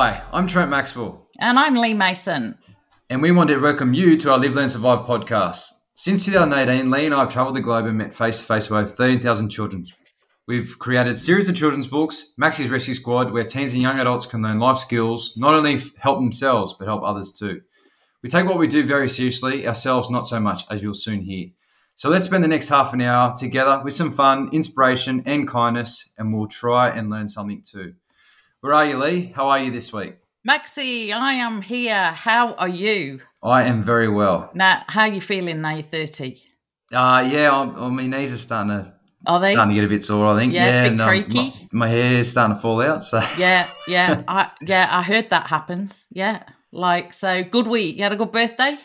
Hi, I'm Trent Maxwell, And I'm Lee Mason. and we want to welcome you to our Live, Learn, Survive podcast. Since 2018, Lee and I have travelled the globe and met face to face with over 13,000 children. We've created a series of children's books, Maxie's Rescue Squad, where teens and young adults can learn life skills, not only help themselves, but help others too. We take what we do very seriously, ourselves not so much, as you'll soon hear. So let's spend the next half an hour together with some fun, inspiration, and kindness, and we'll try and learn something too. Where are you, Lee? How are you this week? Maxie, I am here. How are you? I am very well. Now, how are you feeling now you're 30? Uh, yeah, I'm, well, my knees are starting to Are they? starting to get a bit sore. I think. Yeah, Yeah, creaky. My, my hair is starting to fall out. So Yeah, yeah. I yeah, I heard that happens. Yeah. Like so good week. You had a good birthday?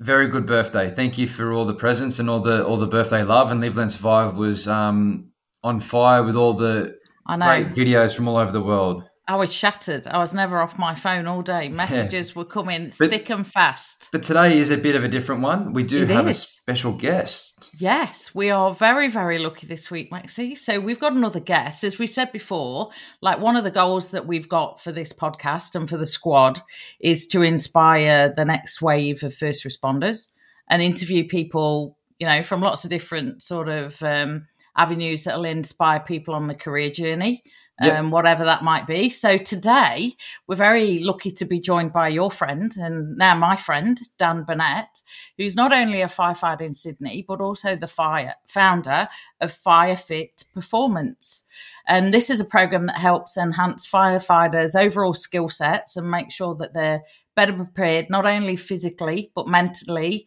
very good birthday. Thank you for all the presents and all the all the birthday love. And Live Learn Survive was um, on fire with all the I know. great videos from all over the world. I was shattered. I was never off my phone all day. Messages were coming But- thick and fast. But today is a bit of a different one. We do It have a special guest. Yes, we are very, very lucky this week, Maxie. So we've got another guest. As we said before, like one of the goals that we've got for this podcast and for the squad is to inspire the next wave of first responders and interview people, you know, from lots of different sort of um, avenues that'll inspire people on the career journey. Yep. Um, whatever that might be. So today, we're very lucky to be joined by your friend and now my friend, Dan Burnett, who's not only a firefighter in Sydney, but also the fire founder of FireFit Performance. And this is a program that helps enhance firefighters' overall skill sets and make sure that they're better prepared, not only physically, but mentally.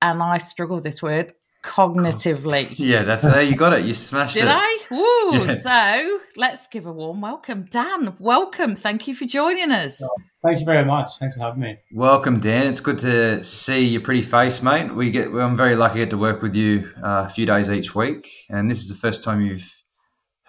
And I struggle with this word cognitively. Yeah, that's there. You got it. You smashed Did it. Did I? Woo! Yeah. So let's give a warm welcome. Dan, welcome. Thank you for joining us. Thank you very much. Thanks for having me. Welcome, Dan. It's good to see your pretty face, mate. We get. I'm very lucky to get to work with you uh, a few days each week, and this is the first time you've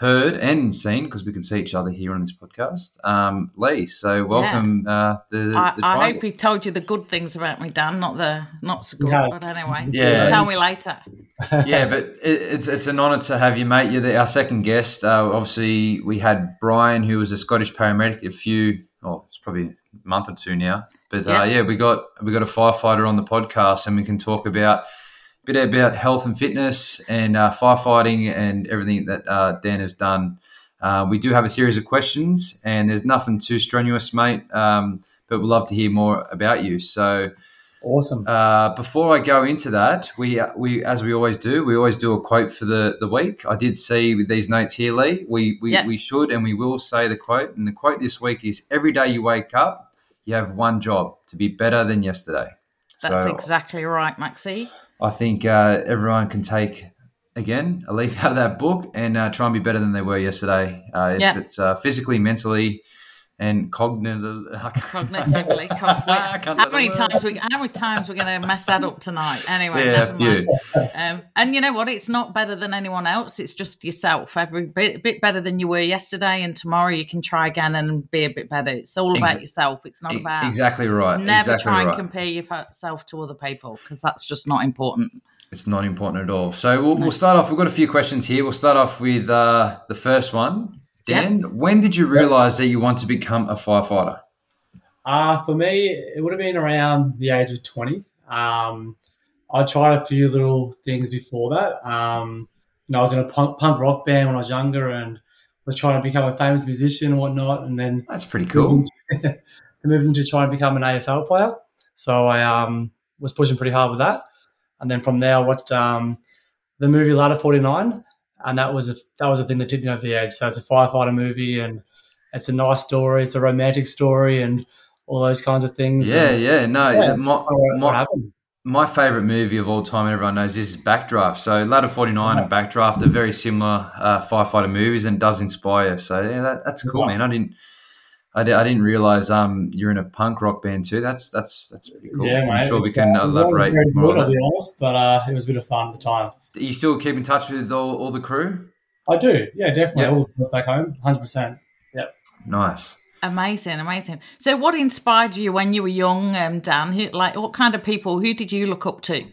heard and seen because we can see each other here on this podcast, um, Lee. So welcome. Uh, the, I, the I hope he told you the good things about me, Dan, not the not so good. He. But anyway, Yeah. tell me later. yeah, but it, it's it's an honour to have you, mate. You're the, our second guest. Uh, obviously, we had Brian, who was a Scottish paramedic, a few, oh, it's probably a month or two now. But uh, Yeah. yeah, we got we got a firefighter on the podcast, and we can talk about a bit about health and fitness and uh, firefighting and everything that uh, Dan has done. Uh, we do have a series of questions, and there's nothing too strenuous, mate. Um, but we'd love to hear more about you. So. Awesome. Uh, before I go into that, we we as we always do, we always do a quote for the, the week. I did see with these notes here, Lee. We we, Yep. we should and we will say the quote. And the quote this week is: Every day you wake up, you have one job to be better than yesterday. That's so exactly right, Maxie. I think uh, everyone can take again a leaf out of that book and uh, try and be better than they were yesterday. Uh, if Yeah. it's uh, physically, mentally, and cognitive. Cognitively, cog- how many times we how many times we're going to mess that up tonight? Anyway, Yeah, a never few. mind. Um, and you know what? It's not better than anyone else. It's just yourself. Every bit, bit better than you were yesterday, and tomorrow you can try again and be a bit better. It's all about Exa- yourself. It's not about exactly right. never exactly try and right. compare yourself to other people because that's just not important. It's not important at all. So we'll, we'll start off. We've got a few questions here. We'll start off with uh, the first one. Dan, when did you realize that you want to become a firefighter? Uh, for me, it would have been around the age of 20. Um, I tried a few little things before that. Um, you know, I was in a punk, punk rock band when I was younger and was trying to become a famous musician and whatnot. And then That's pretty cool. I moved into trying to become an AFL player. So I um, was pushing pretty hard with that. And then from there, I watched um, the movie Ladder 49. And that was a, that was the thing that tipped me over the edge. So it's a firefighter movie and it's a nice story. It's a romantic story and all those kinds of things. Yeah, And yeah. No, Yeah, my, what, what my, happened? my favorite movie of all time, everyone knows this, is Backdraft. So Ladder 49 and Backdraft are very similar uh, firefighter movies and does inspire. So yeah, that, that's cool, Yeah. man. I didn't. I, di- I didn't realize um you're in a punk rock band too. That's that's that's pretty cool. Yeah, mate. I'm sure we can uh, elaborate very more good, on I'll be honest, but uh, it was a bit of fun at the time. Do you still keep in touch with all, all the crew? I do. Yeah, definitely. Yeah. All the boys back home, 100%. Yep. Nice. Amazing, amazing. So, what inspired you when you were young, um, Dan? Who, like, what kind of people? Who did you look up to?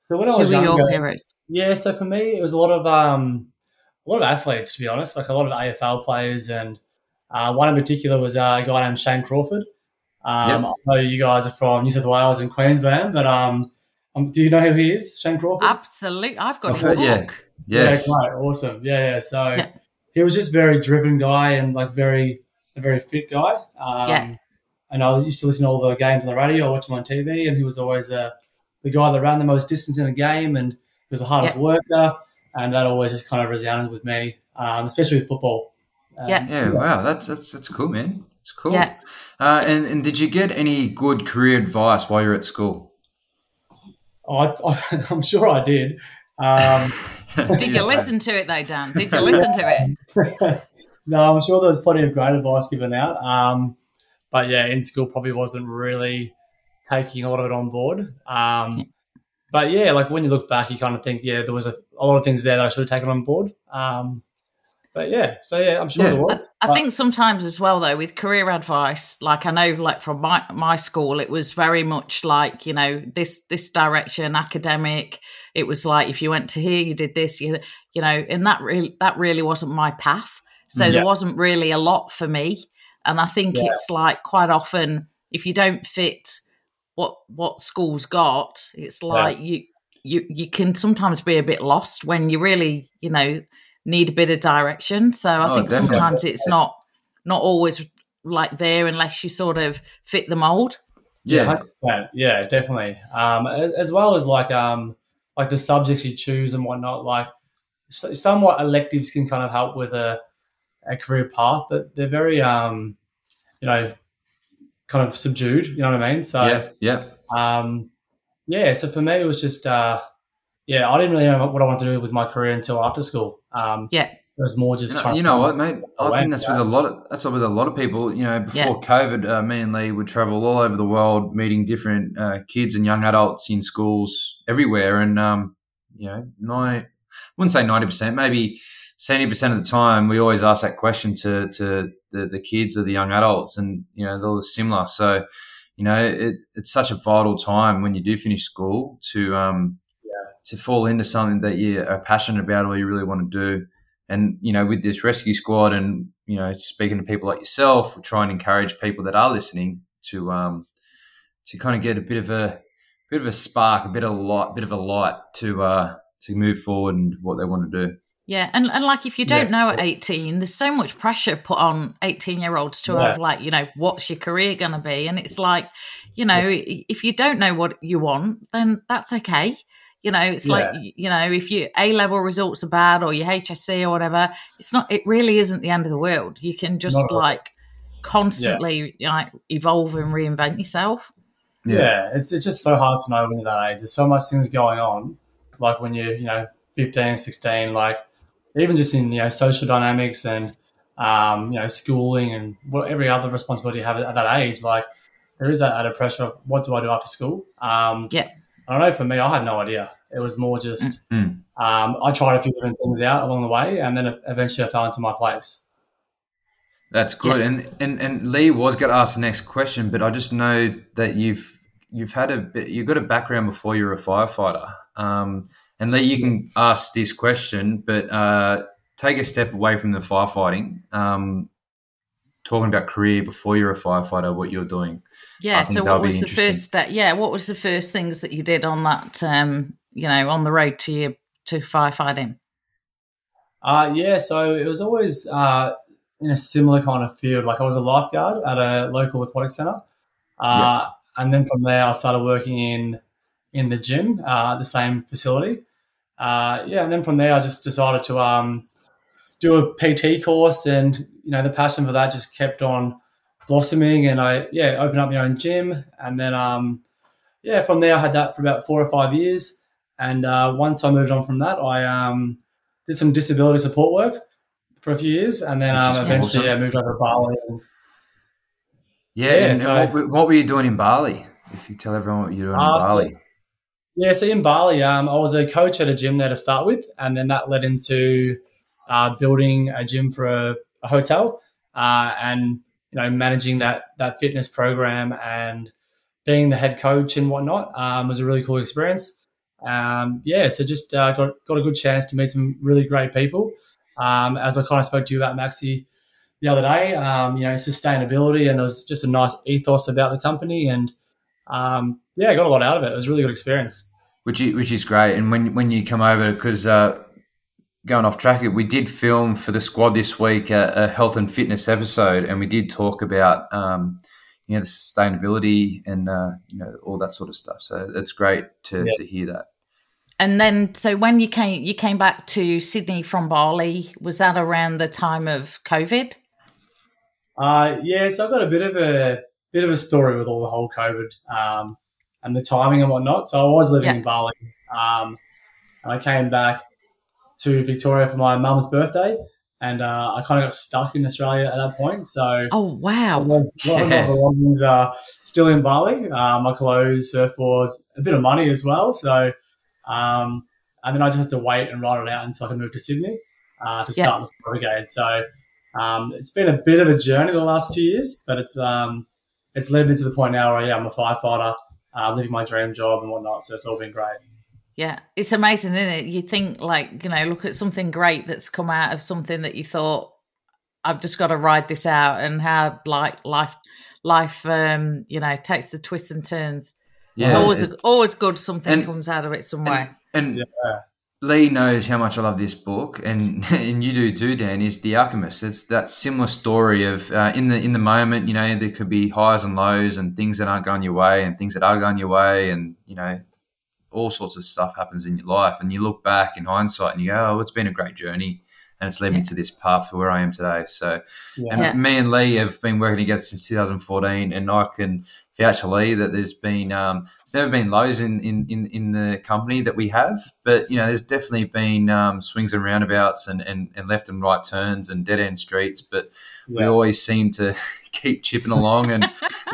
So when I Who was were your heroes? Yeah, so for me, it was a lot of um, a lot of athletes, to be honest, like a lot of AFL players, and Uh, one in particular was uh, a guy named Shane Crawford. Um, Yep. I know you guys are from New South Wales and Queensland, but um, um, do you know who he is, Shane Crawford? Absolutely. I've got I've his heard- yeah. book. Yes. Yeah, great, awesome. Yeah, yeah. So Yeah. he was just very driven guy and like very a very fit guy. Um, Yeah. And I used to listen to all the games on the radio, or watch them on TV, and he was always uh, the guy that ran the most distance in a game, and he was the hardest Yeah. worker, and that always just kind of resounded with me, um, especially with football. Um, Yeah. Yeah, wow, that's that's that's cool, man. It's cool. Yeah. Uh, and and did you get any good career advice while you're at school? Oh, I, I, I'm sure I did. Um, Did you listen to it though, Dan? Did you listen to it? no, I'm sure there was plenty of great advice given out. Um, but yeah, in school probably wasn't really taking a lot of it on board. Um, but yeah, like when you look back, you kind of think, yeah, there was a, a lot of things there that I should have taken on board. Um, but yeah, so yeah, I'm sure Yeah. there was. I But- think sometimes as well though with career advice, like I know like from my, my school, it was very much like, you know, this this direction, academic. It was like if you went to here, you did this, you you know, and that really that really wasn't my path. So Yeah. there wasn't really a lot for me. And I think Yeah. it's like quite often if you don't fit what what school's got, it's like you you you can sometimes be a bit lost when you really, you know, need a bit of direction. So I Oh, think definitely. sometimes it's not not always like there unless you sort of fit the mold. yeah, 100%. yeah, definitely. Um, as, as well as like um, like the subjects you choose and whatnot. Like so, somewhat electives can kind of help with a, a career path, but they're very um, you know, kind of subdued. You know what I mean? So yeah, yeah. um, yeah. So for me, it was just uh, yeah, I didn't really know what I wanted to do with my career until after school. Um, Yeah. it was more just You know, you know what, mate? I think that's from with a lot of that's with a lot of people. You know, before Yeah. COVID, uh, me and Lee would travel all over the world, meeting different uh, kids and young adults in schools everywhere. And um, you know, nine, wouldn't say ninety percent, maybe seventy percent of the time, we always ask that question to to the, the kids or the young adults, and you know, they're all similar. So, you know, it, it's such a vital time when you do finish school to um, to fall into something that you are passionate about or you really want to do and you know with this rescue squad and you know speaking to people like yourself we try and encourage people that are listening to um to kind of get a bit of a bit of a spark a bit of a light bit of a light to uh to move forward and what they want to do Yeah, and and like if you don't Yeah. know at eighteen, there's so much pressure put on eighteen year olds to Yeah. have like you know what's your career going to be, and it's like you know if you don't know what you want, then that's okay. You know, it's like you know if your A level results are bad or your HSC or whatever, it's not. It really isn't the end of the world. You can just Not like constantly like evolve and reinvent yourself. Yeah. it's it's just so hard to know when you're that age. There's so much things going on. Like when you're, you know, 15, 16, like even just in, you know, social dynamics and um, you know, schooling and what every other responsibility you have at that age, like there is that added pressure of what do I do after school? Um Yeah. I don't know, for me, I had no idea. It was more just Mm. um, I tried a few different things out along the way and then eventually I fell into my place. that's good and, and and lee was going to ask the next question but i just know that you've you've had a bit you've got a background before you're a firefighter um and lee you can ask this question but uh take a step away from the firefighting um talking about career before you're a firefighter what you're doing Yeah. So what was the first step? Yeah. What was the first things that you did on that? Um, you know, on the road to your to firefighting. Uh, yeah, so it was always uh, in a similar kind of field. Like I was a lifeguard at a local aquatic center, uh, and then from there I started working in in the gym, uh, the same facility. Uh, yeah, and then from there I just decided to um, do a PT course, and you know the passion for that just kept on blossoming, and I yeah opened up my own gym, and then um, yeah from there I had that for about four or five years, and uh, once I moved on from that, I um, did some disability support work for a few years, and then um, eventually awesome. yeah, moved over to Bali. And, yeah, Yeah, and, and so- what, were- what were you doing in bali if you tell everyone what you're doing Ah, in so- bali yeah, so in Bali, um, I was a coach at a gym there to start with, and then that led into uh, building a gym for a, a hotel, uh, and you know managing that that fitness program and being the head coach and whatnot um, was a really cool experience. Um, yeah, so just uh, got got a good chance to meet some really great people. Um, as I kind of spoke to you about Maxi the other day. Um, you know, sustainability, and there was just a nice ethos about the company, and um, yeah, I got a lot out of it. It was a really good experience. Which is, which is great. And when when you come over, because uh, going off track, we did film for the squad this week a, a health and fitness episode, and we did talk about um, you know the sustainability and uh, you know all that sort of stuff. So it's great to, Yeah. to hear that. And then, so when you came, you came back to Sydney from Bali. Was that around the time of COVID? Uh, yeah, so I've got a bit of a bit of a story with all the whole COVID um, and the timing and whatnot. So I was living Yeah. in Bali, um, and I came back to Victoria for my mum's birthday, and uh, I kind of got stuck in Australia at that point. So Oh wow! a lot of my belongings are still in Bali. Uh, my clothes, surfboards, a bit of money as well. So, um, and then I just had to wait and write it out until I could move to Sydney uh, to Yeah. start the brigade. So, um, it's been a bit of a journey the last few years, but it's um, it's led me to the point now where yeah, I'm a firefighter, uh, living my dream job and whatnot. So it's all been great. Yeah, it's amazing, isn't it? You think like you know, look at something great that's come out of something that you thought I've just got to ride this out, and how like life, life, um, you know, takes the twists and turns. Yeah, it's always it's- always good. Something and- comes out of it somewhere. and Yeah. Lee knows how much I love this book, and and you do too, Dan. Is The Alchemist? It's that similar story of uh, in the in the moment, you know, there could be highs and lows, and things that aren't going your way, and things that are going your way, and you know, all sorts of stuff happens in your life, and you look back in hindsight, and you go, "Oh, it's been a great journey." And it's led me to this path for where I am today. So, Yeah. and Yeah. me and Lee have been working together since 2014, and I can vouch for Lee that there's been um, there's never been lows in, in, in, in the company that we have, but you know there's definitely been um, swings and roundabouts and, and, and left and right turns and dead end streets, but we always seem to keep chipping along, and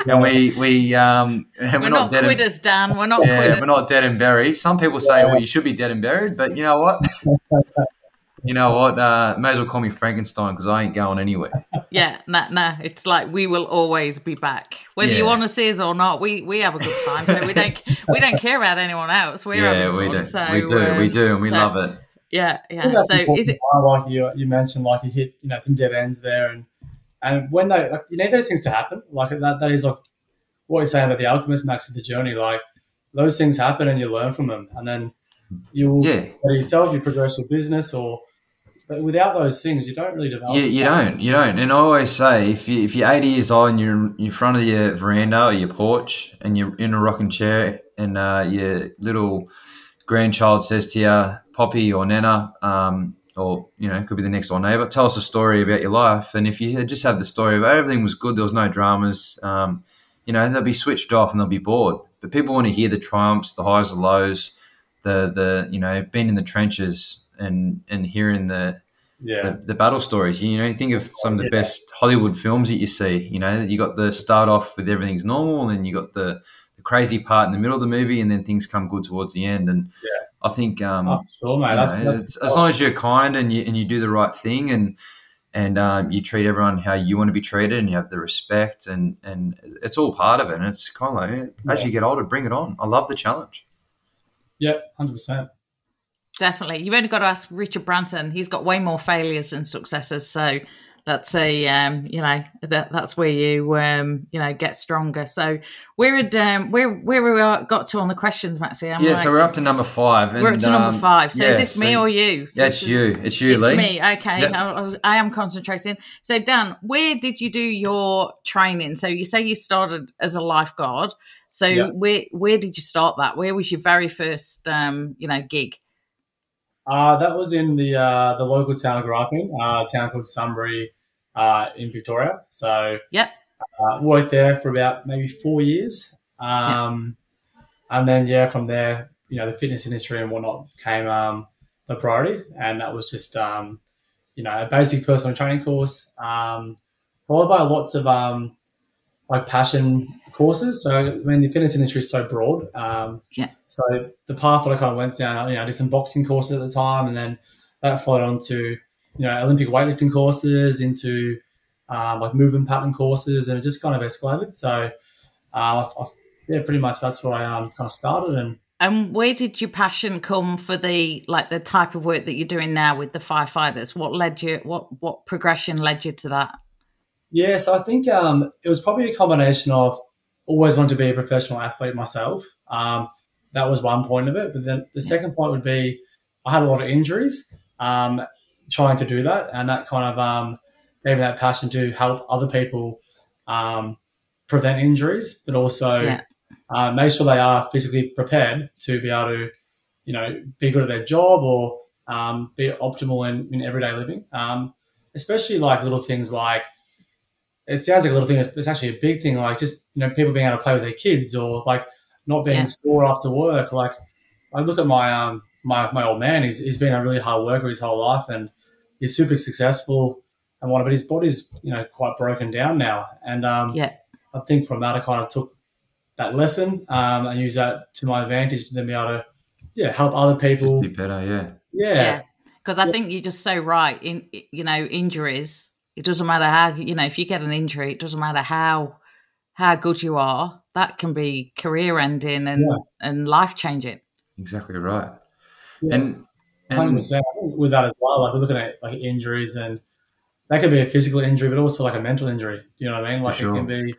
and we we um, and We're, not dead and- quitters, Dan. We're not yeah, quitters. we're not dead and buried. Some people say, well, you should be dead and buried, but you know what? you know what? Uh, may as well call me Frankenstein because I ain't going anywhere. Yeah, nah, nah. It's like we will always be back, whether you want to see us or not. We we have a good time, so we don't we don't care about anyone else. We're yeah, having we fun. do. So, we do. we do, and we so- love it. Yeah, yeah. So is it? like you you mentioned, like you hit you know some dead ends there, and and when they like you need those things to happen, like that that is like what you're saying about the alchemist max of the journey, like those things happen and you learn from them, and then you Yeah. whether yourself you progress your business or but without those things you don't really develop. As you don't, you don't. And I always say, if you if you're 80 years old and you're in front of your veranda or your porch and you're in a rocking chair and uh, your little grandchild says to you, Poppy or Nana, um, or you know, it could be the next door neighbor, tell us a story about your life. And if you just have the story of everything was good, there was no dramas, um, you know, they'll be switched off and they'll be bored. But people want to hear the triumphs, the highs, the lows, the the you know, being in the trenches and and hearing the Yeah, the, the battle stories. You know, you think of some of the Yeah. best Hollywood films that you see. You know, you got the start off with everything's normal, and then you got the, the crazy part in the middle of the movie, and then things come good towards the end. And I think, um, oh, sure, mate. That's, know, that's it's- as long as you're kind and you and you do the right thing, and and um, you treat everyone how you want to be treated, and you have the respect, and and it's all part of it. And it's kind of like eh, as you get older, bring it on. I love the challenge. yeah, hundred percent. Definitely. You've only got to ask Richard Branson. He's got way more failures than successes. So that's a um, you know that that's where you um, you know get stronger. So where had um, where where we are- got to on the questions, Maxie? I'm yeah, like, so we're up to number five. And, we're up to number um, five. So is yeah, this me so- or you? Yeah, it's is- you. It's you, it's Lee. me. Okay, Yep. I, I was- I am concentrating. So Dan, where did you do your training? So you say you started as a lifeguard. So Yeah. where where did you start that? Where was your very first um, you know gig? Uh, that was in the uh, the local town I grew up in, uh, a town called Sunbury uh, in Victoria. So Yep. uh, worked there for about maybe four years, um, and then yeah, from there, you know, the fitness industry and whatnot became um, the priority, and that was just um, you know a basic personal training course, um, followed by lots of um, like passion courses. So I mean, the fitness industry is so broad. Um, Yeah. So the path that I kind of went down, you know, I did some boxing courses at the time, and then that followed on to you know Olympic weightlifting courses, into um, like movement pattern courses, and it just kind of escalated. So, uh, I, I, yeah, pretty much that's where I um, kind of started. And And where did your passion come for the like the type of work that you're doing now with the firefighters? What led you? What what progression led you to that? Yeah, so I think um, it was probably a combination of always wanted to be a professional athlete myself. Um, that was one point of it. But then the second point would be I had a lot of injuries um, trying to do that. And that kind of um, gave me that passion to help other people um, prevent injuries, but also Yeah. uh, make sure they are physically prepared to be able to, you know, be good at their job or um, be optimal in, in everyday living. Um, especially like little things like it sounds like a little thing, it's actually a big thing. Like just you know, people being able to play with their kids or like not being Yeah. sore after work. Like I look at my um my my old man. He's he's been a really hard worker his whole life, and he's super successful and one. But his body's you know quite broken down now, and um, Yeah. I think from that I kind of took that lesson um, and use that to my advantage to then be able to yeah help other people. Be better, yeah. Yeah, Yeah. Because I think you're just so right. In you know, injuries. It doesn't matter how you know if you get an injury. It doesn't matter how how good you are. That can be career ending and Yeah. and life changing. Exactly right. Yeah. And hundred and percent. I think with that as well, like we're looking at like injuries, and that could be a physical injury, but also like a mental injury. You know what I mean? Like sure. it can be you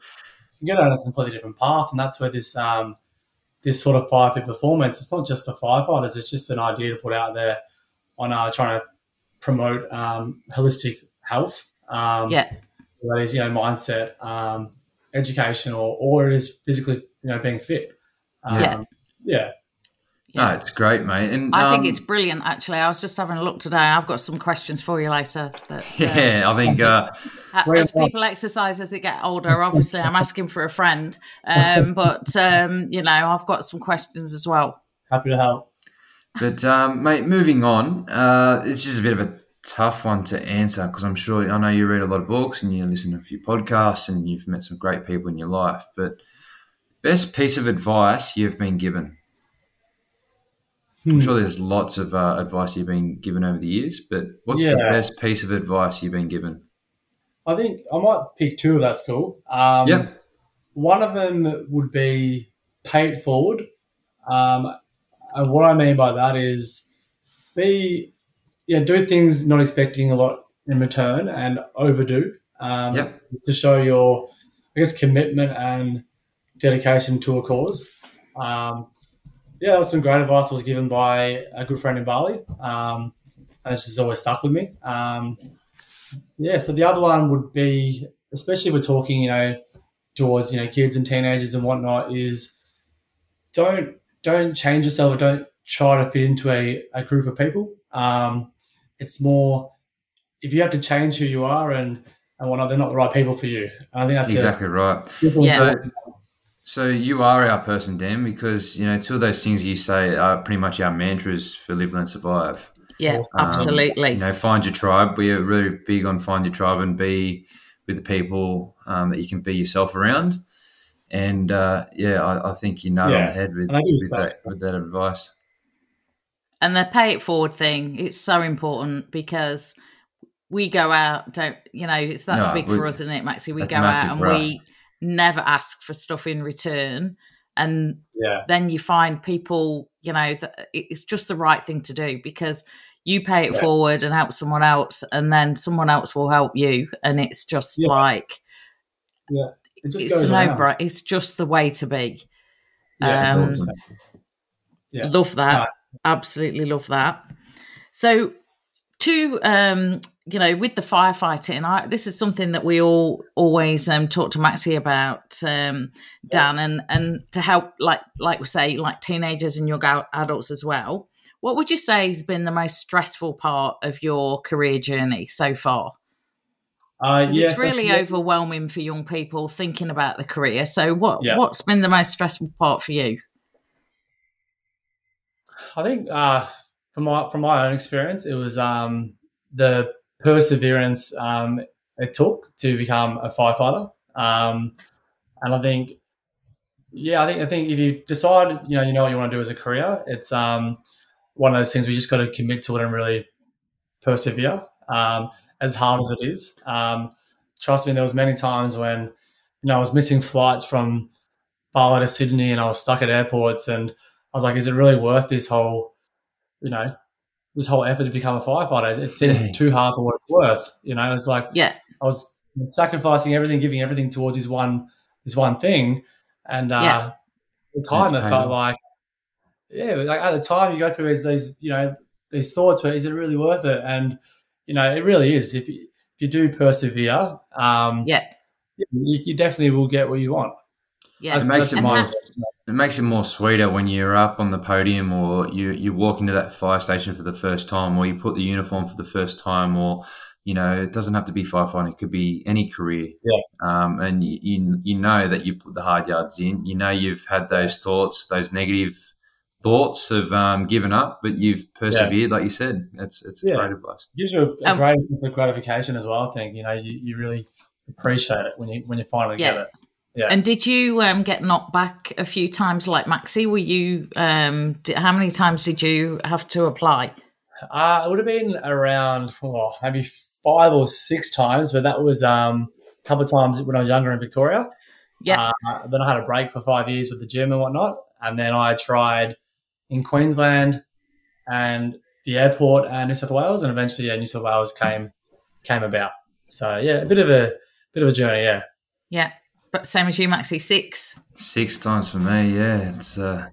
can go down a completely different path, and that's where this um this sort of FireFit performance. It's not just for firefighters; it's just an idea to put out there on uh, trying to promote um, holistic health. Um, Yeah. that is you know mindset, um, education, or or it is physically you know being fit. Um, Yeah. yeah. no, it's great, mate. And I um, think it's brilliant. Actually, I was just having a look today. I've got some questions for you later. That, uh, yeah. I think uh, a- Very as people exercise as they get older, obviously, I'm asking for a friend. Um, but um, you know, I've got some questions as well. Happy to help. But um, mate, moving on, uh, it's just a bit of a tough one to answer because I'm sure I know you read a lot of books and you listen to a few podcasts and you've met some great people in your life. But best piece of advice you've been given? I'm Hmm. sure there's lots of uh, advice you've been given over the years, but what's the best piece of advice you've been given? I think I might pick two of that school. Um, Yep. One of them would be pay it forward. Um, and what I mean by that is be, yeah, do things not expecting a lot in return and overdo um, Yep. to show your, I guess, commitment and dedication to a cause. Um, yeah, some great advice was given by a good friend in Bali. Um, and it's just always stuck with me. Um, yeah, so the other one would be, especially if we're talking, you know, towards you know kids and teenagers and whatnot, is don't don't change yourself or don't try to fit into a, a group of people. Um, it's more if you have to change who you are and and whatnot, they're not the right people for you. And I think that's Exactly right. Yeah. So, so you are our person, Dan, because you know two of those things you say are pretty much our mantras for live, and survive. Yeah, Um, absolutely. You know, find your tribe. We are really big on find your tribe and be with the people um, that you can be yourself around. And uh, yeah, I, I think you know on the head with, I think it's with that- that with that advice. And the pay it forward thing it's so important because we go out don't you know it's that's No, big we- for us isn't it maxi we go out and us. we never ask for stuff in return and yeah, then you find people you know that it's just the right thing to do because you pay it Yeah. forward and help someone else and then someone else will help you and it's just Yeah. like it just it's goes a no around. bright it's just the way to be Yeah, Um, 100%. Yeah. Love that. Absolutely love that. So, to um, you know, with the firefighting, I, this is something that we all always um, talk to Maxie about, um, Dan, and and to help, like like we say, like teenagers and young adults as well. What would you say has been the most stressful part of your career journey so far? Uh, yeah, it's really overwhelming for young people thinking about the career. So, what Yeah. what's been the most stressful part for you? I think uh, from my from my own experience, it was um, the perseverance um, it took to become a firefighter, um, and I think, yeah, I think I think if you decide, you know, you know what you want to do as a career, it's um, one of those things we just got to commit to it and really persevere, um, as hard as it is. Um, trust me, there was many times when you know I was missing flights from Bali to Sydney, and I was stuck at airports and. I was like, is it really worth this whole, you know, this whole effort to become a firefighter? It seems Yeah. too hard for what it's worth. You know, it's like Yeah, I was sacrificing everything, giving everything towards this one this one thing, and uh, Yeah. the time It's it felt like, yeah, like at the time you go through these, these you know these thoughts, where is it really worth it? And you know, it really is. If you, if you do persevere, um, Yeah. you, you definitely will get what you want. Yeah. It makes it more. that- It makes it more sweeter when you're up on the podium, or you you walk into that fire station for the first time, or you put the uniform for the first time, or you know it doesn't have to be firefighting; it could be any career. Yeah. Um, and you, you you know that you put the hard yards in. You know you've had those thoughts, those negative thoughts of um, given up, but you've persevered, like you said. It's it's a Yeah. great advice. gives you a, a Um, great sense of gratification as well. I think you know you, you really appreciate it when you when you finally Yeah. get it. Yeah. And did you um, get knocked back a few times like Maxi? Were you, um, di how many times did you have to apply? Uh, it would have been around oh, maybe five or six times, but that was um, a couple of times when I was younger in Victoria. Yeah. Uh, then I had a break for five years with the gym and whatnot, and then I tried in Queensland and the airport and New South Wales, and eventually yeah, New South Wales came came about. So yeah, a bit of a bit of a journey. Yeah. Yeah. But same as you, Maxi, six. Six times for me, yeah. It's uh,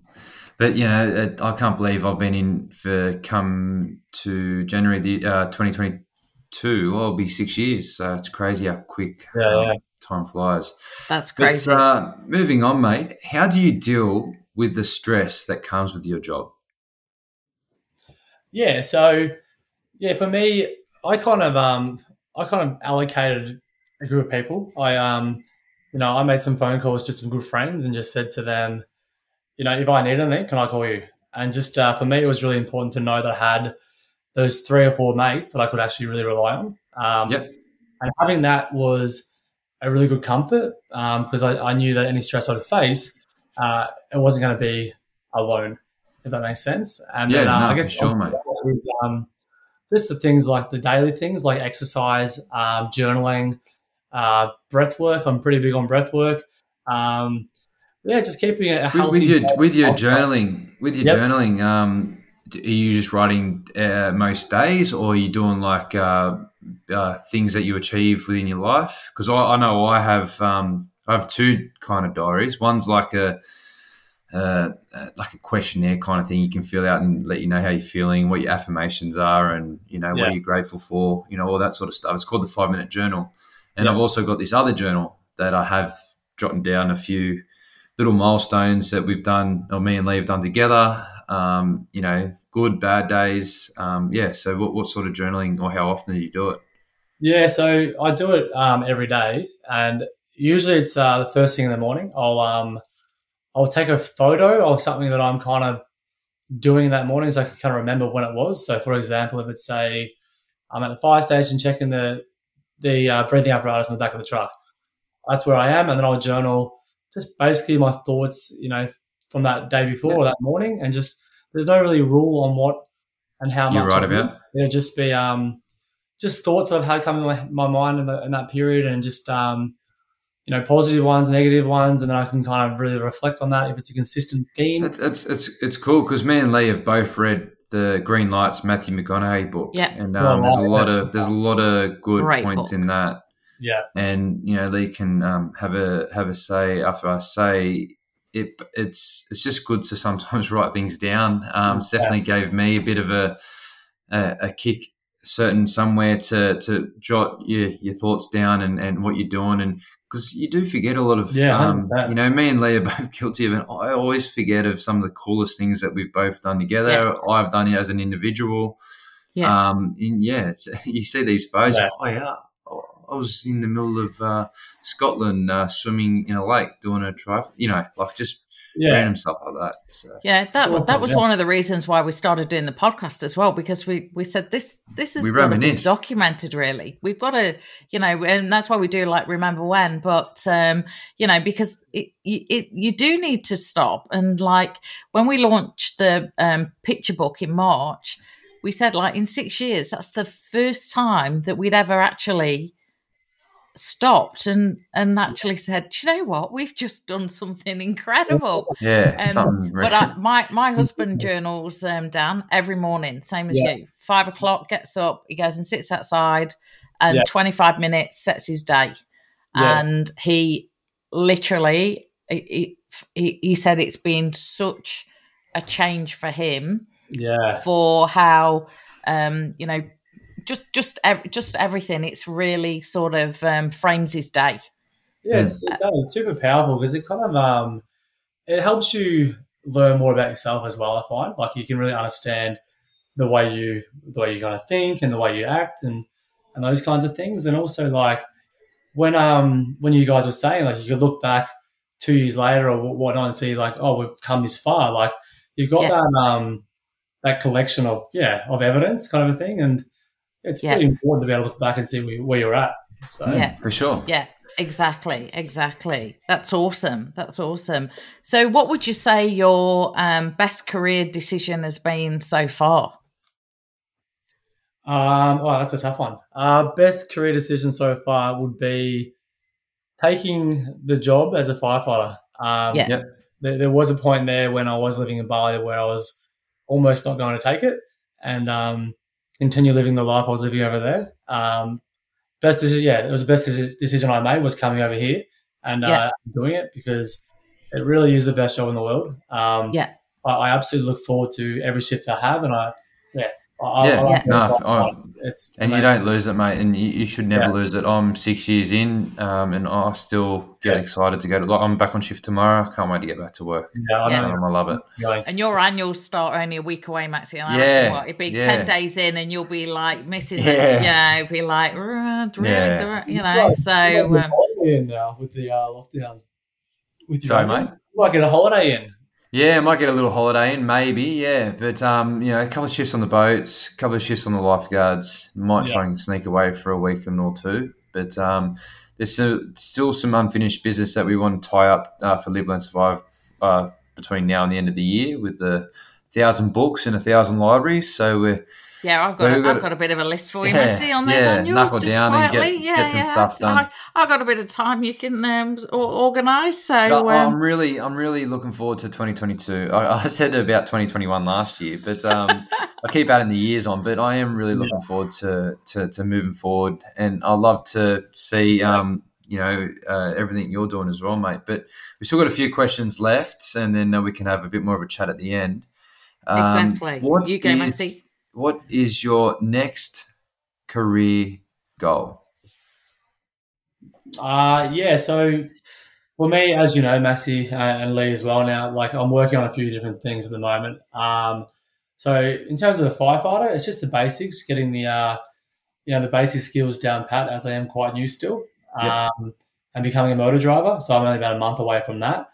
but you know, it, I can't believe I've been in for come to January the uh, 2022. Oh, it'll be six years. So it's crazy how quick Yeah, um, yeah. time flies. That's But crazy. uh, moving on, mate. How do you deal with the stress that comes with your job? Yeah, so yeah, for me, I kind of um I kind of allocated a group of people. I um you know, I made some phone calls to some good friends and just said to them, you know, if I need anything, can I call you? And just uh, for me, it was really important to know that I had those three or four mates that I could actually really rely on. Um, Yep. And having that was a really good comfort um, because I, I knew that any stress I'd face, uh, it wasn't going to be alone, if that makes sense. And Yeah, then, uh, no, I for guess sure, mate. is um, just the things like the daily things like exercise, um, journaling, uh, breath work. I'm pretty big on breath work. Um, yeah, just keeping a With, healthy. with your with your journaling, with your Yep. journaling, um, are you just writing uh, most days, or are you doing like uh, uh, things that you achieve within your life? Because I, I know I have um, I have two kind of diaries. One's like a uh, uh, like a questionnaire kind of thing. You can fill out and let you know how you're feeling, what your affirmations are, and you know what Yeah. are you grateful for. You know all that sort of stuff. It's called the five minute journal, and Yeah. I've also got this other journal that I have jotting down a few little milestones that we've done, or me and Lee have done together. Um, you know, good, bad days. Um, yeah. So, what, what sort of journaling, or how often do you do it? Yeah, so I do it um, every day, and usually it's uh, the first thing in the morning. I'll um, I'll take a photo of something that I'm kind of doing that morning, so I can kind of remember when it was. So, for example, if it's say I'm at the fire station checking the the uh, breathing apparatus in the back of the truck, that's where I am, and then I'll journal just basically my thoughts, you know, from that day before or that morning, and just there's no really rule on what and how You're much right about. It'll just be um, just thoughts that I've had come in my, my mind in, the, in that period, and just um, you know, positive ones, negative ones, and then I can kind of really reflect on that if it's a consistent theme. It's it's it's, it's cool because me and Lee have both read the Green Lights Matthew McConaughey book. Yeah. and um, there's a lot of there's a lot of good Great points book. in that. Yeah, and you know Lee can um, have a have a say after I say it. It's it's just good to sometimes write things down. Um, it's definitely gave me a bit of a a, a kick, certain somewhere to to jot your your thoughts down and, and what you're doing and. Because you do forget a lot of, Yeah, um, you know, me and Lee are both guilty of it. I always forget of some of the coolest things that we've both done together. I've done it as an individual. Yeah. Um, and yeah, it's, you see these photos. Yeah. Oh yeah, I was in the middle of uh, Scotland uh, swimming in a lake doing a triathlon. You know, like just yeah, random stuff like that. So Yeah, that was that was yeah. one of the reasons why we started doing the podcast as well because we we said this this is We got to be reminisce. documented really. We've got to you know, and that's why we do like remember when. But um, you know, because it, it you do need to stop and like when we launched the um, picture book in March, we said like in six years that's the first time that we'd ever actually stopped and and actually said, "Do you know what? We've just done something incredible." yeah, Um, but I, my my husband journals um, Dan every morning, same as Yeah. you. Five o'clock gets up, he goes and sits outside, and Yeah. 25 minutes sets his day. Yeah. And he literally, he, he, he said it's been such a change for him Yeah. for how, um, you know, just just ev- just everything. It's really sort of um, frames his day. Yeah, it's, it does. It's super powerful because it kind of um, it helps you learn more about yourself as well. I find like you can really understand the way you the way you kind of think and the way you act and and those kinds of things. And also like when um when you guys were saying like you could look back two years later or whatnot and see like oh we've come this far. Like you've got Yeah. that um that collection of yeah of evidence kind of a thing and it's Yeah. pretty important to be able to look back and see where, where you're at. So Yeah. for sure. Yeah, exactly, exactly. That's awesome. That's awesome. So, what would you say your um, best career decision has been so far? Um, oh, that's a tough one. Uh, best career decision so far would be taking the job as a firefighter. Um, Yeah. Yep. there, there was a point there when I was living in Bali where I was almost not going to take it and um, continue living the life I was living over there. Um, best decision, yeah, it was the best decision I made was coming over here and Yeah. uh, doing it because it really is the best job in the world. Um, Yeah. I, I absolutely look forward to every shift I have, and I, yeah, I, I- Yeah. I like Yeah. it. No, I- it's And you don't lose it, mate. And you, you should never Yeah. lose it. I'm six years in, um, and I still get Yeah. excited to go to. Like, I'm back on shift tomorrow. I can't wait to get back to work. Yeah, I Yeah. Um, I love it. And your annuals start only a week away, Maxie. And I Yeah, reckon what, it'd be yeah. 10 days in and you'll be like missing Yeah. it. Yeah, it'd be like, "Uh, Yeah. you know. Right. So, You might get um, in now with the uh, lockdown. With your Sorry, onions. You might get a holiday in. Yeah, I might get a little holiday in, maybe. Yeah, but um, you know, a couple of shifts on the boats, a couple of shifts on the lifeguards. Might try and sneak away for a week or two. But um, there's still, still some unfinished business that we want to tie up uh, for Live Learn Survive uh, between now and the end of the year with the thousand books and a thousand libraries. So we're yeah, I've got, a, got I've got a bit of a list for you, Yeah, Maxie, on those yeah, annuals. knuckle Just and get- quietly. yeah, get yeah. I, I've got a bit of time you can um, organise. So, No, um, I'm really, I'm really looking forward to 2022. I, I said about 2021 last year, but um, I keep adding the years on. But I am really looking forward to, to to moving forward, and I love to see, um, you know, uh, everything you're doing as well, mate. But we've still got a few questions left, and then uh, we can have a bit more of a chat at the end. Um, exactly. what you go, is- Maxie. What is your next career goal? Uh, yeah, so for me, as you know, Maxi uh, and Lee as well now, like I'm working on a few different things at the moment. Um, so in terms of a firefighter, it's just the basics, getting the, uh, you know, the basic skills down pat as I am quite new still. Yep. Um, and becoming a motor driver. So I'm only about a month away from that.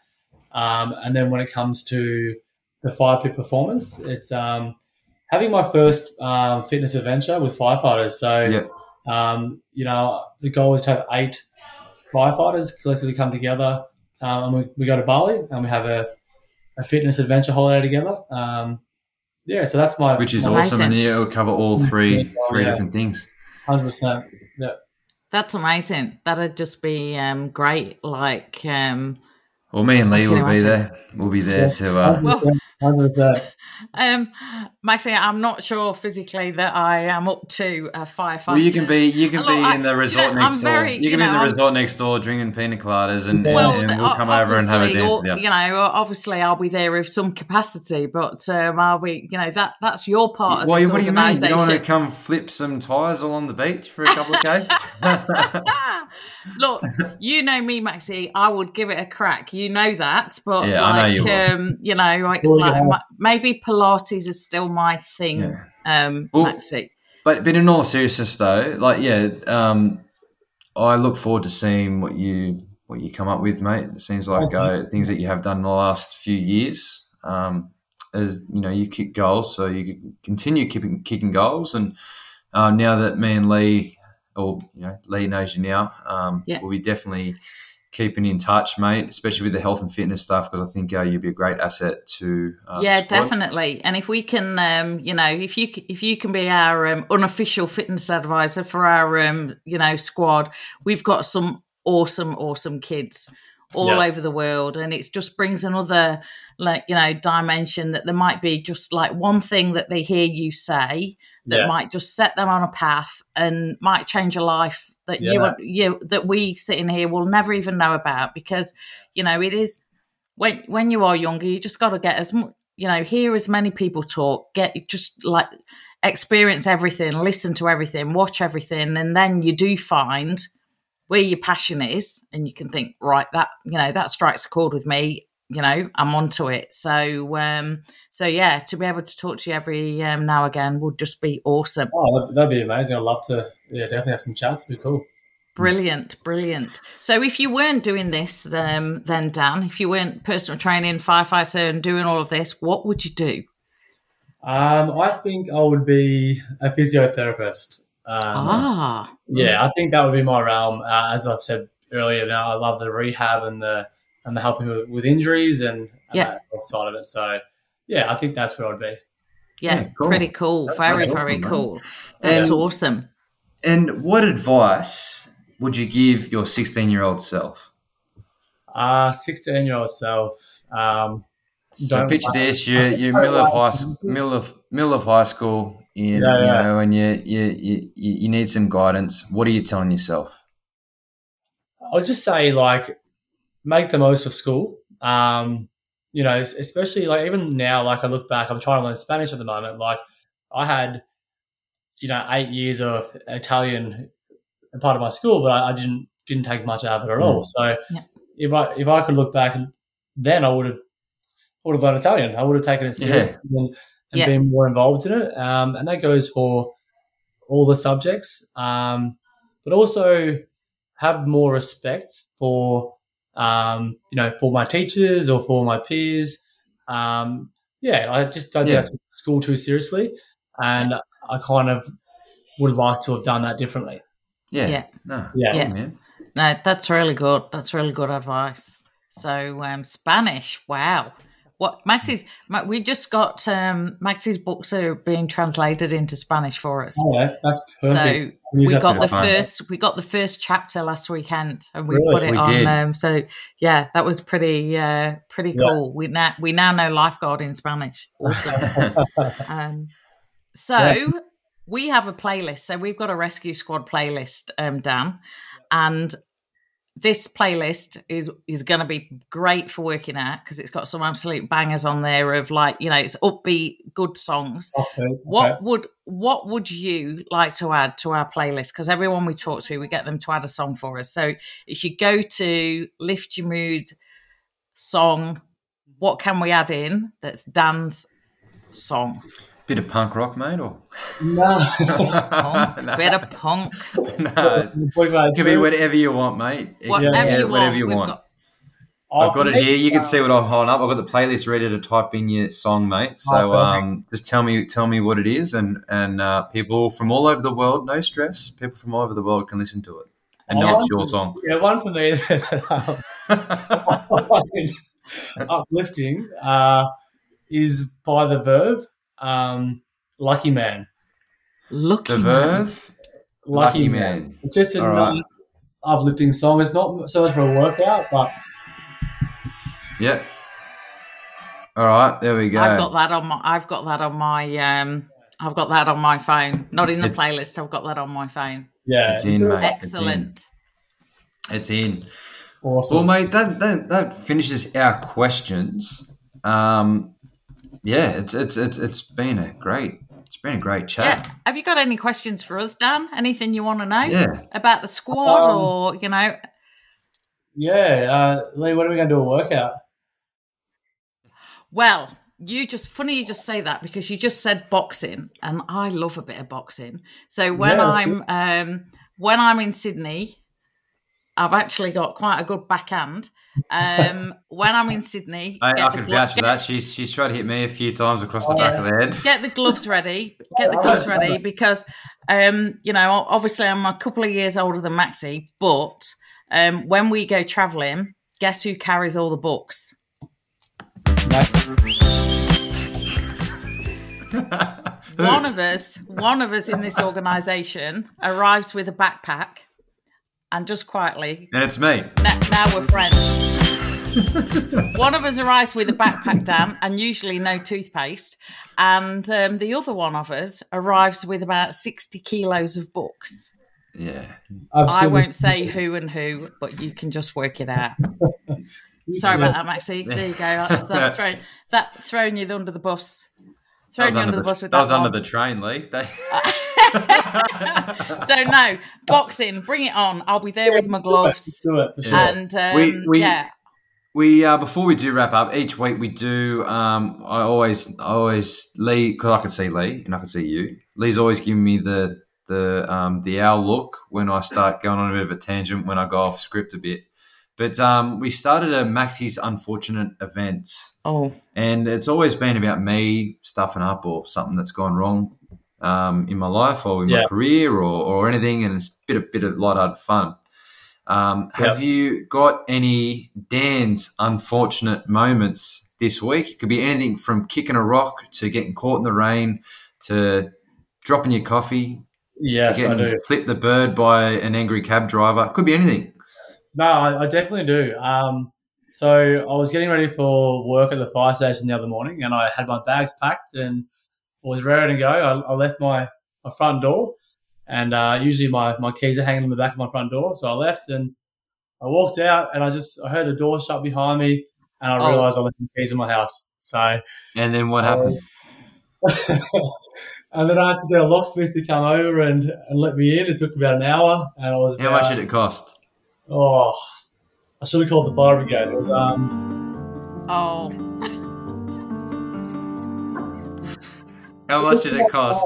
Um, and then when it comes to the FireFit performance, it's um, having my first um, fitness adventure with firefighters. So, Yep. um, you know, the goal is to have eight firefighters collectively come together um, and we, we go to Bali and we have a, a fitness adventure holiday together. Um, yeah, so that's my Which is my awesome, and Amazing. it'll cover all three yeah. different things. hundred percent. Yeah, That's amazing. That'd just be um, great. Like, um, Well, me and Lee will you be there. We'll be there to. Uh, Well- hundred percent. um, Maxie, I'm not sure physically that I am up to a firefighter. Well, you can be you can Look, be in the you resort know, next I'm door. very- you you can be in know, the I'm- resort next door drinking pina coladas, and, Well, and, and we'll come over and have a obviously, dance or- together. You know, obviously, I'll be there with some capacity, but um, I'll be, you know, that that's your part of Well, this what do you mean? You don't want to come flip some tires along the beach for a couple of days? Look, you know me, Maxie. I would give it a crack. You know that, but Yeah, I know you um, you know, like, Well, like yeah. ma- maybe Pilates is still my thing, Yeah. um, Well, Maxie. But but in all seriousness, though, like yeah, um, I look forward to seeing what you what you come up with, mate. It seems like uh, things that you have done in the last few years. Um, as you know, you kick goals, so you can continue keeping kicking goals. And uh, now that me and Lee, or you know, Lee knows you now, um, Yeah. we'll be definitely keeping in touch, mate. Especially with the health and fitness stuff, because I think uh, you'd be a great asset to. Uh, yeah, definitely. And if we can, um, you know, if you if you can be our um, unofficial fitness advisor for our, um, you know, squad, we've got some awesome, awesome kids all Yeah. over the world, and it just brings another like you know dimension that there might be just like one thing that they hear you say that Yeah. might just set them on a path and might change a life that you Yeah. you that we sitting here will never even know about because you know it is when when you are younger you just got to get as you know hear as many people talk get just like experience everything listen to everything watch everything and then you do find where your passion is and you can think right that you know that strikes a chord with me you know i'm onto it so um so yeah to be able to talk to you every um, now again would just be awesome Oh, that'd- be amazing. I'd love to. Yeah, definitely have some chats. It'd be cool. Brilliant, brilliant. So, if you weren't doing this, um, then Dan, if you weren't personal training, firefighter, and doing all of this, what would you do? Um, I think I would be a physiotherapist. Um, ah, Yeah, I think that would be my realm. Uh, as I've said earlier, now I love the rehab and the and the helping with, with injuries and, and Yeah. that health side of it. So, yeah, I think that's where I'd be. yeah, Yeah, cool. pretty cool. That's- very, that's very awesome, man. cool. That's And- awesome. And what advice would you give your 16 year old self? Uh, 16 year old self. Um, So picture like- this: you're, you're don't middle of high numbers. middle of middle of high school, in, Yeah, you know, and you, you you you need some guidance. What are you telling yourself? I'll just say like make the most of school. Um, you know, especially like even now, like I look back, I'm trying to learn Spanish at the moment. Like I had, you know, eight years of Italian part of my school, but I, I didn't didn't take much out of it at all. So Yeah. if I if I could look back, then I would have would have learned Italian. I would have taken it seriously and, and Yeah. been more involved in it. Um, and that goes for all the subjects, um, but also have more respect for um, you know for my teachers or for my peers. Um, yeah, I just don't Yeah. take school too seriously, and I kind of would like to have done that differently. Yeah, Yeah. no, Yeah. Yeah. No, that's really good. That's really good advice. So, um, Spanish, wow. What Max's? Ma- We just got um, Max's books are being translated into Spanish for us. Oh, yeah, that's perfect. So we got the fun. first we got the first chapter last weekend and we Really? put it We on um so yeah that was pretty uh pretty Yeah. cool we now we now know lifeguard in spanish awesome um so Yeah. we have a playlist so we've got a rescue squad playlist um dan and this playlist is is going to be great for working out because it's got some absolute bangers on there of like you know it's upbeat good songs Okay, what would what would you like to add to our playlist? Because everyone we talk to, we get them to add a song for us. So if you go to lift your mood song, what can we add in that's Dan's song? Bit of punk rock, mate, or No. Punk, No. bit of punk, no, it could be whatever you want, mate. It whatever be you want. whatever you We've want. got- I've got it here. You can see what I'm holding up. I've got the playlist ready to type in your song, mate. So Oh, um, just tell me tell me what it is, and and uh, people from all over the world, no stress. People from all over the world can listen to it and know Oh, it's your song. Yeah, one for me that um, uplifting uh, is by the Verve, um, "Lucky Man." Lucky the man. Verve, Lucky, Lucky Man. Man. It's just a All right. nice uplifting song. It's not so much for a workout, but Yep. All right, there we go. I've got that on my. I've got that on my. Um, I've got that on my phone. Not in the It's- playlist. I've got that on my phone. yeah, It's in, mate. Excellent. It's in. awesome. Well, mate, that, that that finishes our questions. Um, yeah, it's it's it's it's been a great it's been a great chat. Yeah. chat. Have you got any questions for us, Dan? Anything you want to know Yeah. about the squad, Um, or you know? yeah, uh, Lee, when are we going to do a workout? Well, you just funny you just say that because you just said boxing, and I love a bit of boxing. So when Yeah, I'm um, when I'm in Sydney, I've actually got quite a good backhand. Um, when I'm in Sydney, I, get I the could glo- vouch for that. She's she's tried to hit me a few times across the Oh, back yeah. of the head. get the gloves ready. Get the gloves ready because, um, you know, obviously I'm a couple of years older than Maxie, but um, when we go travelling, guess who carries all the books? One of us, one of us in this organisation arrives with a backpack, and just quietly, And it's me. now, now we're friends. one of us arrives with a backpack, Dan, and usually no toothpaste, and um, the other one of us arrives with about sixty kilos of books. Yeah. I won't say who and who, but you can just work it out. Sorry about that, Maxie. There you go. That's, that's thrown that thrown you under the bus. That Thrown you under under the the, bus with that that, was under the train, Lee. They- so no boxing. Bring it on. I'll be there with my Let's do it. Gloves. do it sure. And um, We- we- yeah, We uh, before we do wrap up each week we do. Um, I always, I always Lee because I can see Lee and I can see you. Lee's always giving me the the um, the owl look when I start going on a bit of a tangent when I go off script a bit. But um, we started a Maxi's unfortunate event, oh, and it's always been about me stuffing up or something that's gone wrong um, in my life or in my career or, or anything, and it's a bit of bit of light-hearted fun. Um, have you got any Dan's unfortunate moments this week? It could be anything from kicking a rock to getting caught in the rain to dropping your coffee yes, to I do. flipped the bird by an angry cab driver. Could be anything. No, I, I definitely do. Um, so I was getting ready for work at the fire station the other morning, and I had my bags packed and was ready to go. I, I left my, my front door, and uh, usually my, my keys are hanging on the back of my front door. So I left and I walked out, and I just I heard the door shut behind me, and I Oh. realised I left my keys in my house. So And then what I happens? and then I had to get a locksmith to come over and, and let me in. It took about an hour, and I was How much did it cost? Oh, I should have called the fire brigade. It was um. oh, How much did it cost?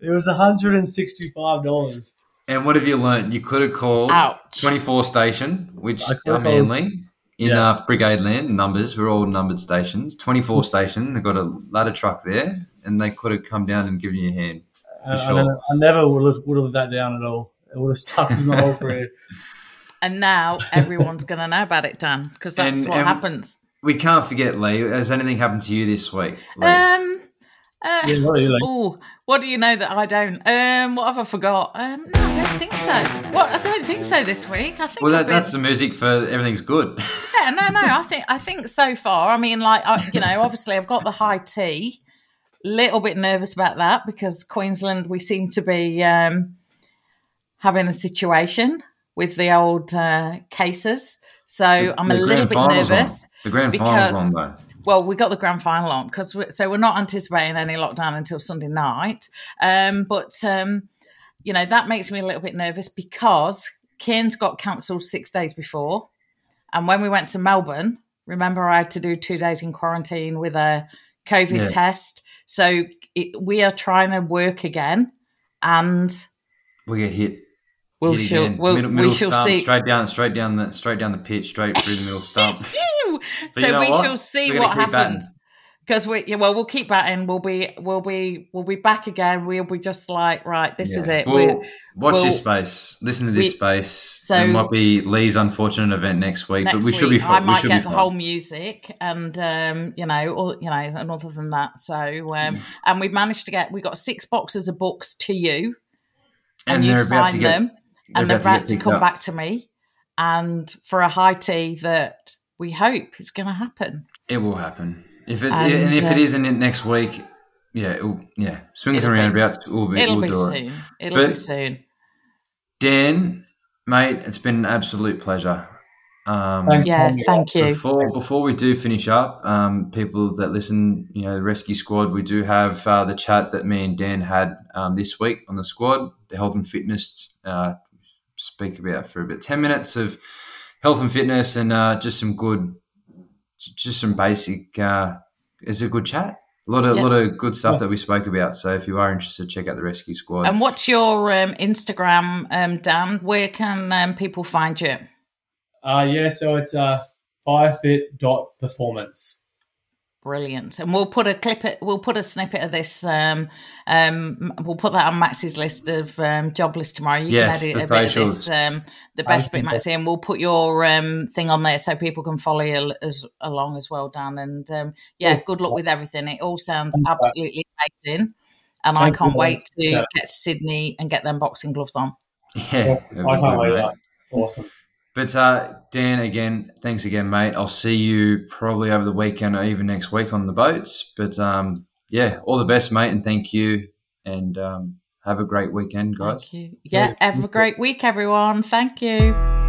It was hundred and sixty-five dollars. And what have you learnt? You could have called ouch. 24 station, which I could are have called- Manly. In Yes. uh, Brigade Land, numbers, we're all numbered stations. 24 station, they've got a ladder truck there, and they could have come down and given you a hand. Uh, sure. I, never, I never would have would have let that down at all. It would have stuck with my whole career. And now everyone's going to know about it, Dan, because that's And- what and- happens. We can't forget, Lee. Has anything happened to you this week? Lee? Um. Uh, Yeah, what like? Oh, what do you know that I don't? Um, what have I forgot? Um, no, I don't think so. What? I don't think so this week. I think. well, I've that, that's been- the music for everything's good. yeah, no, no. I think I think so far. I mean, like I, you know, obviously I've got the high tea. Little bit nervous about that because Queensland we seem to be um, having a situation with the old uh, cases. So I'm a little bit final's on. nervous. The grand final's on, though. Well, we got the grand final on because so we're not anticipating any lockdown until Sunday night. Um, but um, you know that makes me a little bit nervous because Cairns got cancelled six days before, and when we went to Melbourne, remember I had to do two days in quarantine with a COVID Yeah. test. So it, we are trying to work again, and We get hit. we'll hit shall, we'll, middle, we middle shall stump, see. Straight down, straight down the, straight down the pitch, straight through the middle stump. So you know we what? shall see what happens because we yeah, well we'll keep batting we'll be we'll be we'll be back again we'll be just like right this is Yeah. it Well, watch we'll- this space. Listen to this we- space. so- there might be Lee's unfortunate event next week, next but we week should be. I Fine. We might get the fine. whole music and um you know or you know and other than that so um and we've managed to get we got six boxes of books to you and, and they're about to get. them and they're get about to picked come up. back to me and for a high tea that we hope is going to happen It will happen. If it's And, and, if it uh, isn't it next week, yeah, it'll, yeah, swings It'll and be- roundabouts will be. it'll we'll be do it. soon it'll be soon Dan, mate, it's been an absolute pleasure. Um, Thanks. yeah Tom. thank you Before before we do finish up, um, people that listen, you know, the Rescue Squad, we do have uh, the chat that me and Dan had um, this week on the squad, the health and fitness. Uh, speak about for about ten minutes of health and fitness and uh, just some good, just some basic. Uh, it's a good chat. A lot of Yeah. lot of good stuff that we spoke about. So if you are interested, check out the Rescue Squad. And what's your um, Instagram, um, Dan? Where can um, people find you? Uh, yeah, so it's uh, firefit dot performance. Brilliant. And we'll put a clip. It, we'll put a snippet of this. Um, um, we'll put that on Max's list of um, job list tomorrow. You Yes, can edit the a bit of this. Um, the best bit, think Maxi, and we'll put your um, thing on there so people can follow you as along as well, Dan. And um, yeah, good luck with everything. It all sounds absolutely amazing, and I Thank you, can't wait to get to Sydney and get them boxing gloves on. yeah, it'll I can't wait. Awesome. But uh, Dan, again, thanks again, mate. I'll see you probably over the weekend or even next week on the boats. But um, yeah, all the best, mate, and thank you. And um, have a great weekend, guys. Thank you. Yeah, have a great week, everyone. Thank you.